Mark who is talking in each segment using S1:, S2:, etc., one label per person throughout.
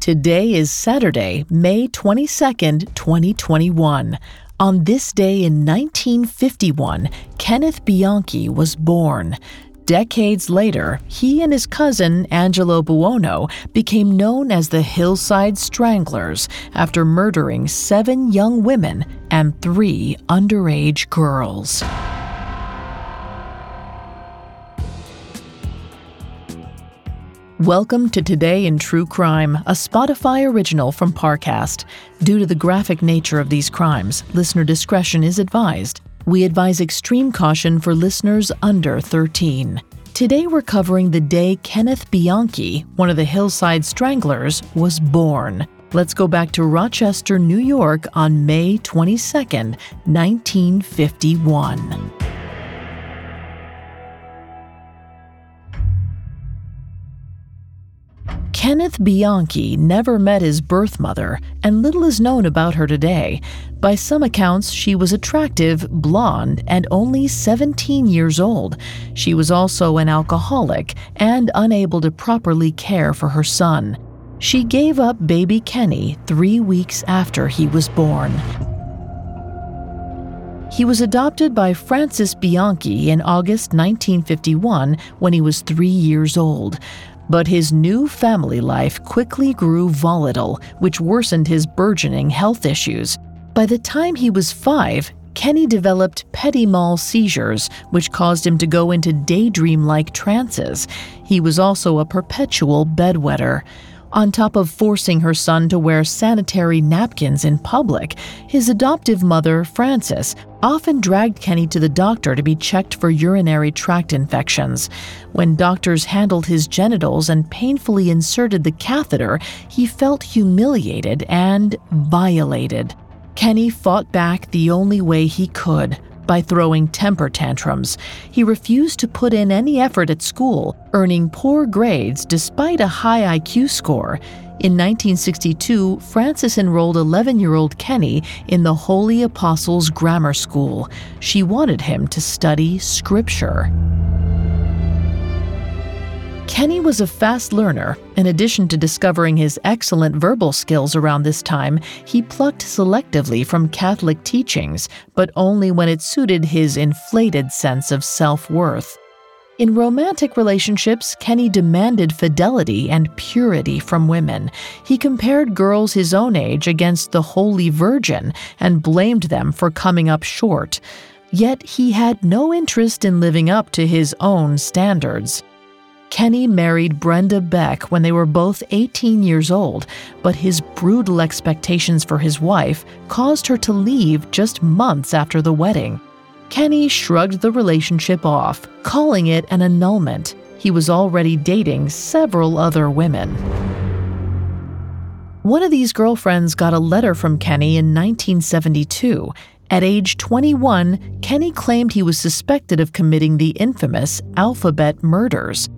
S1: Today is Saturday, May 22nd, 2021. On this day in 1951, Kenneth Bianchi was born. Decades later, he and his cousin Angelo Buono became known as the Hillside Stranglers after murdering seven young women and three underage girls. Welcome to Today in True Crime, a Spotify original from Parcast. Due to the graphic nature of these crimes, listener discretion is advised. We advise extreme caution for listeners under 13. Today we're covering the day Kenneth Bianchi, one of the Hillside Stranglers, was born. Let's go back to Rochester, New York on May 22, 1951. Kenneth Bianchi never met his birth mother, and little is known about her today. By some accounts, she was attractive, blonde, and only 17 years old. She was also an alcoholic and unable to properly care for her son. She gave up baby Kenny three weeks after he was born. He was adopted by Frances Bianchi in August 1951 when he was three years old. But his new family life quickly grew volatile, which worsened his burgeoning health issues. By the time he was five, Kenny developed petit mal seizures, which caused him to go into daydream like trances. He was also a perpetual bedwetter. On top of forcing her son to wear sanitary napkins in public, his adoptive mother, Frances, often dragged Kenny to the doctor to be checked for urinary tract infections. When doctors handled his genitals and painfully inserted the catheter, he felt humiliated and violated. Kenny fought back the only way he could by throwing temper tantrums. He refused to put in any effort at school, earning poor grades despite a high IQ score. In 1962, Frances enrolled 11 year old Kenny in the Holy Apostles Grammar School. She wanted him to study scripture. Kenny was a fast learner. In addition to discovering his excellent verbal skills around this time, he plucked selectively from Catholic teachings, but only when it suited his inflated sense of self worth. In romantic relationships, Kenny demanded fidelity and purity from women. He compared girls his own age against the Holy Virgin and blamed them for coming up short. Yet he had no interest in living up to his own standards. Kenny married Brenda Beck when they were both 18 years old, but his brutal expectations for his wife caused her to leave just months after the wedding. Kenny shrugged the relationship off, calling it an annulment. He was already dating several other women. One of these girlfriends got a letter from Kenny in 1972. At age 21, Kenny claimed he was suspected of committing the infamous Alphabet murders.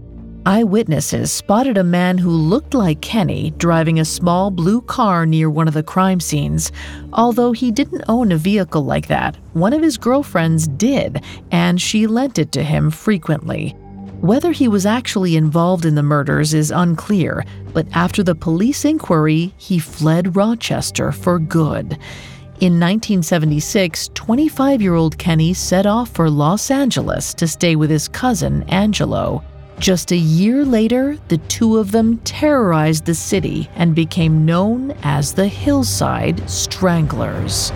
S1: Eyewitnesses spotted a man who looked like Kenny driving a small blue car near one of the crime scenes. Although he didn't own a vehicle like that, one of his girlfriends did, and she lent it to him frequently. Whether he was actually involved in the murders is unclear, but after the police inquiry, he fled Rochester for good. In 1976, 25 year old Kenny set off for Los Angeles to stay with his cousin, Angelo. Just a year later, the two of them terrorized the city and became known as the Hillside Stranglers.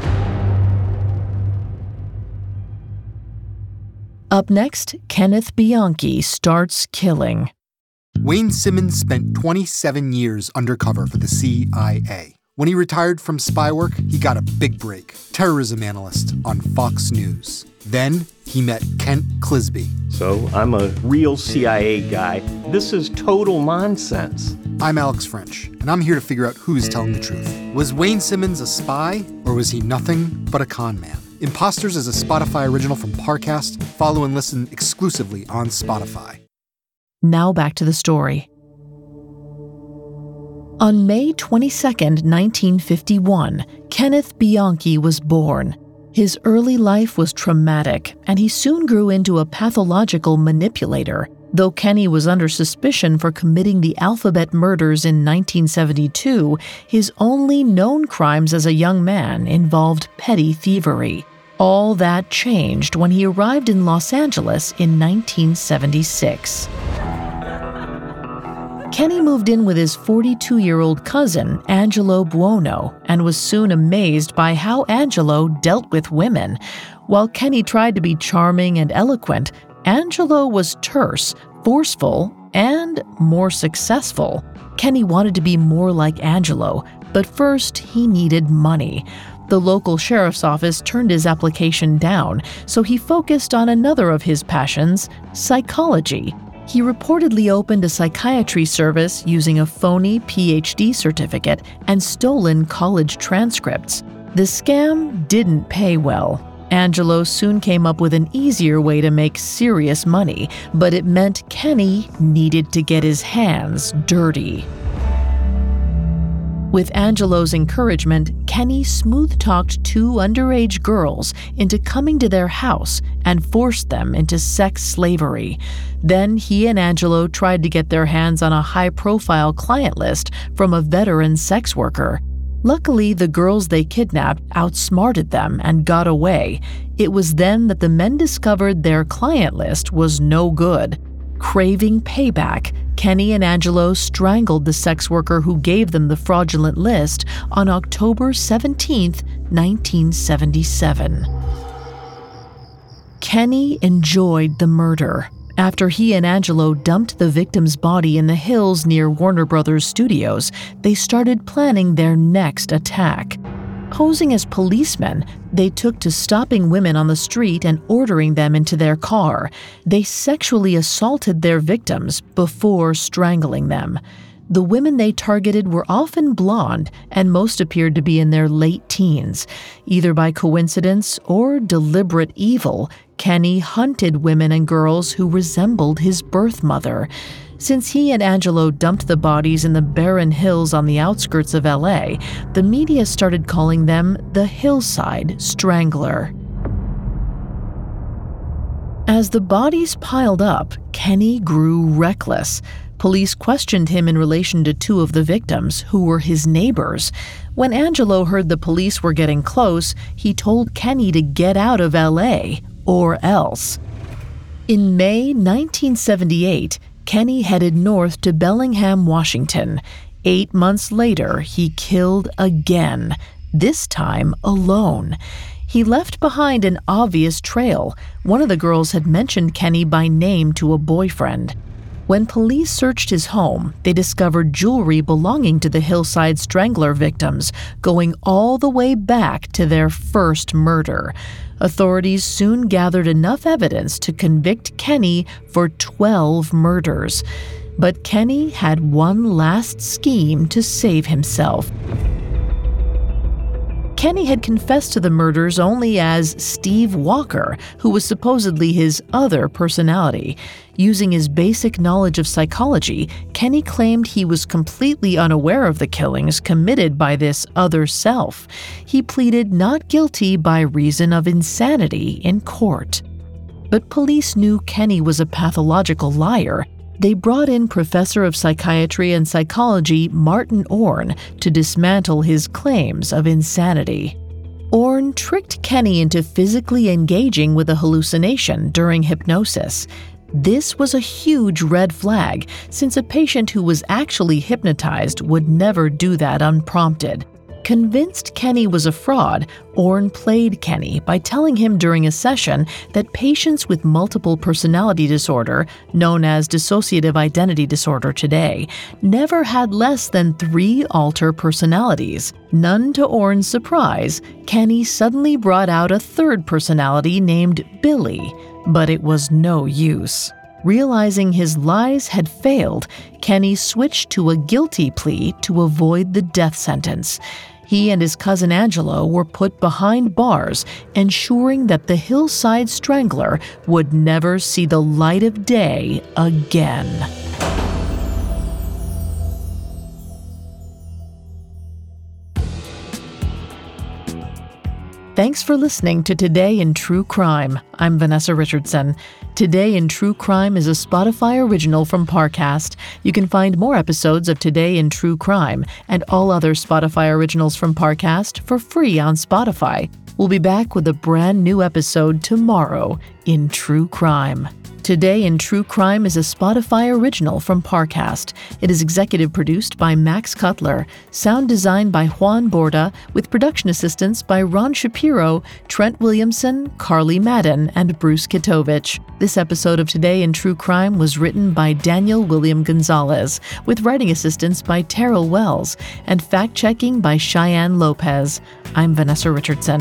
S1: Up next, Kenneth Bianchi starts killing.
S2: Wayne Simmons spent 27 years undercover for the CIA. When he retired from spy work, he got a big break terrorism analyst on Fox News. Then he met Kent Clizbe.
S3: So I'm a real CIA guy. This is total nonsense.
S2: I'm Alex French, and I'm here to figure out who's telling the truth. Was Wayne Simmons a spy, or was he nothing but a con man? Imposters is a Spotify original from Parcast. Follow and listen exclusively on Spotify.
S1: Now back to the story. On May 22, 1951, Kenneth Bianchi was born. His early life was traumatic, and he soon grew into a pathological manipulator. Though Kenny was under suspicion for committing the alphabet murders in 1972, his only known crimes as a young man involved petty thievery. All that changed when he arrived in Los Angeles in 1976. Kenny moved in with his 42 year old cousin, Angelo Buono, and was soon amazed by how Angelo dealt with women. While Kenny tried to be charming and eloquent, Angelo was terse, forceful, and more successful. Kenny wanted to be more like Angelo, but first he needed money. The local sheriff's office turned his application down, so he focused on another of his passions psychology. He reportedly opened a psychiatry service using a phony PhD certificate and stolen college transcripts. The scam didn't pay well. Angelo soon came up with an easier way to make serious money, but it meant Kenny needed to get his hands dirty. With Angelo's encouragement, Kenny smooth talked two underage girls into coming to their house and forced them into sex slavery. Then he and Angelo tried to get their hands on a high profile client list from a veteran sex worker. Luckily, the girls they kidnapped outsmarted them and got away. It was then that the men discovered their client list was no good. Craving payback, Kenny and Angelo strangled the sex worker who gave them the fraudulent list on October 17, 1977. Kenny enjoyed the murder. After he and Angelo dumped the victim's body in the hills near Warner Brothers Studios, they started planning their next attack. Posing as policemen, they took to stopping women on the street and ordering them into their car. They sexually assaulted their victims before strangling them. The women they targeted were often blonde, and most appeared to be in their late teens. Either by coincidence or deliberate evil, Kenny hunted women and girls who resembled his birth mother. Since he and Angelo dumped the bodies in the barren hills on the outskirts of LA, the media started calling them the Hillside Strangler. As the bodies piled up, Kenny grew reckless. Police questioned him in relation to two of the victims, who were his neighbors. When Angelo heard the police were getting close, he told Kenny to get out of LA or else. In May 1978, Kenny headed north to Bellingham, Washington. Eight months later, he killed again, this time alone. He left behind an obvious trail. One of the girls had mentioned Kenny by name to a boyfriend. When police searched his home, they discovered jewelry belonging to the Hillside Strangler victims, going all the way back to their first murder. Authorities soon gathered enough evidence to convict Kenny for 12 murders. But Kenny had one last scheme to save himself. Kenny had confessed to the murders only as Steve Walker, who was supposedly his other personality. Using his basic knowledge of psychology, Kenny claimed he was completely unaware of the killings committed by this other self. He pleaded not guilty by reason of insanity in court. But police knew Kenny was a pathological liar they brought in professor of psychiatry and psychology Martin Orne to dismantle his claims of insanity. Orne tricked Kenny into physically engaging with a hallucination during hypnosis. This was a huge red flag, since a patient who was actually hypnotized would never do that unprompted. Convinced Kenny was a fraud, Orne played Kenny by telling him during a session that patients with multiple personality disorder, known as dissociative identity disorder today, never had less than three alter personalities. None to Orne's surprise, Kenny suddenly brought out a third personality named Billy, but it was no use. Realizing his lies had failed, Kenny switched to a guilty plea to avoid the death sentence. He and his cousin Angelo were put behind bars, ensuring that the Hillside Strangler would never see the light of day again. Thanks for listening to Today in True Crime. I'm Vanessa Richardson. Today in True Crime is a Spotify original from Parcast. You can find more episodes of Today in True Crime and all other Spotify originals from Parcast for free on Spotify. We'll be back with a brand new episode tomorrow in True Crime. Today in True Crime is a Spotify original from Parcast. It is executive produced by Max Cutler, sound designed by Juan Borda, with production assistance by Ron Shapiro, Trent Williamson, Carly Madden, and Bruce Kitovich. This episode of Today in True Crime was written by Daniel William Gonzalez, with writing assistance by Terrell Wells, and fact checking by Cheyenne Lopez. I'm Vanessa Richardson.